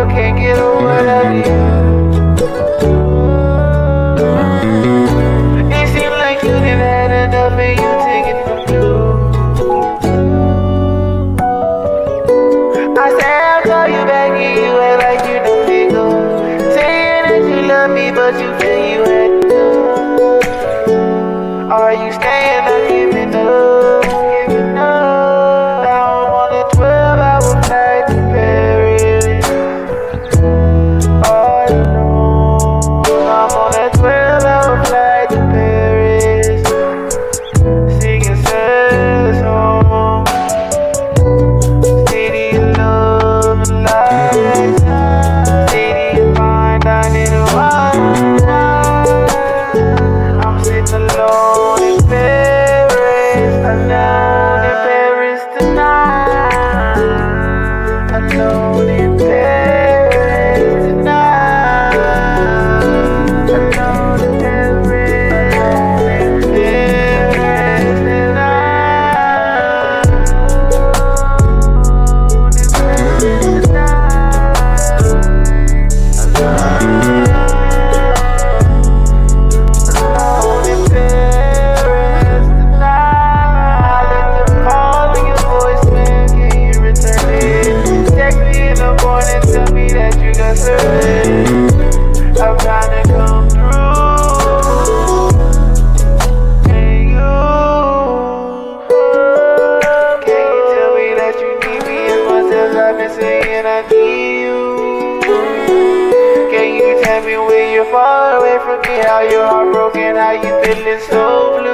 still can't get of you. It seems like you didn't had enough and you it. I say I'll call you back and you act like you don't up. Saying that you love me, but you feel you had to. Are you staying me when you're far away from me how you're heartbroken, how you feeling so blue?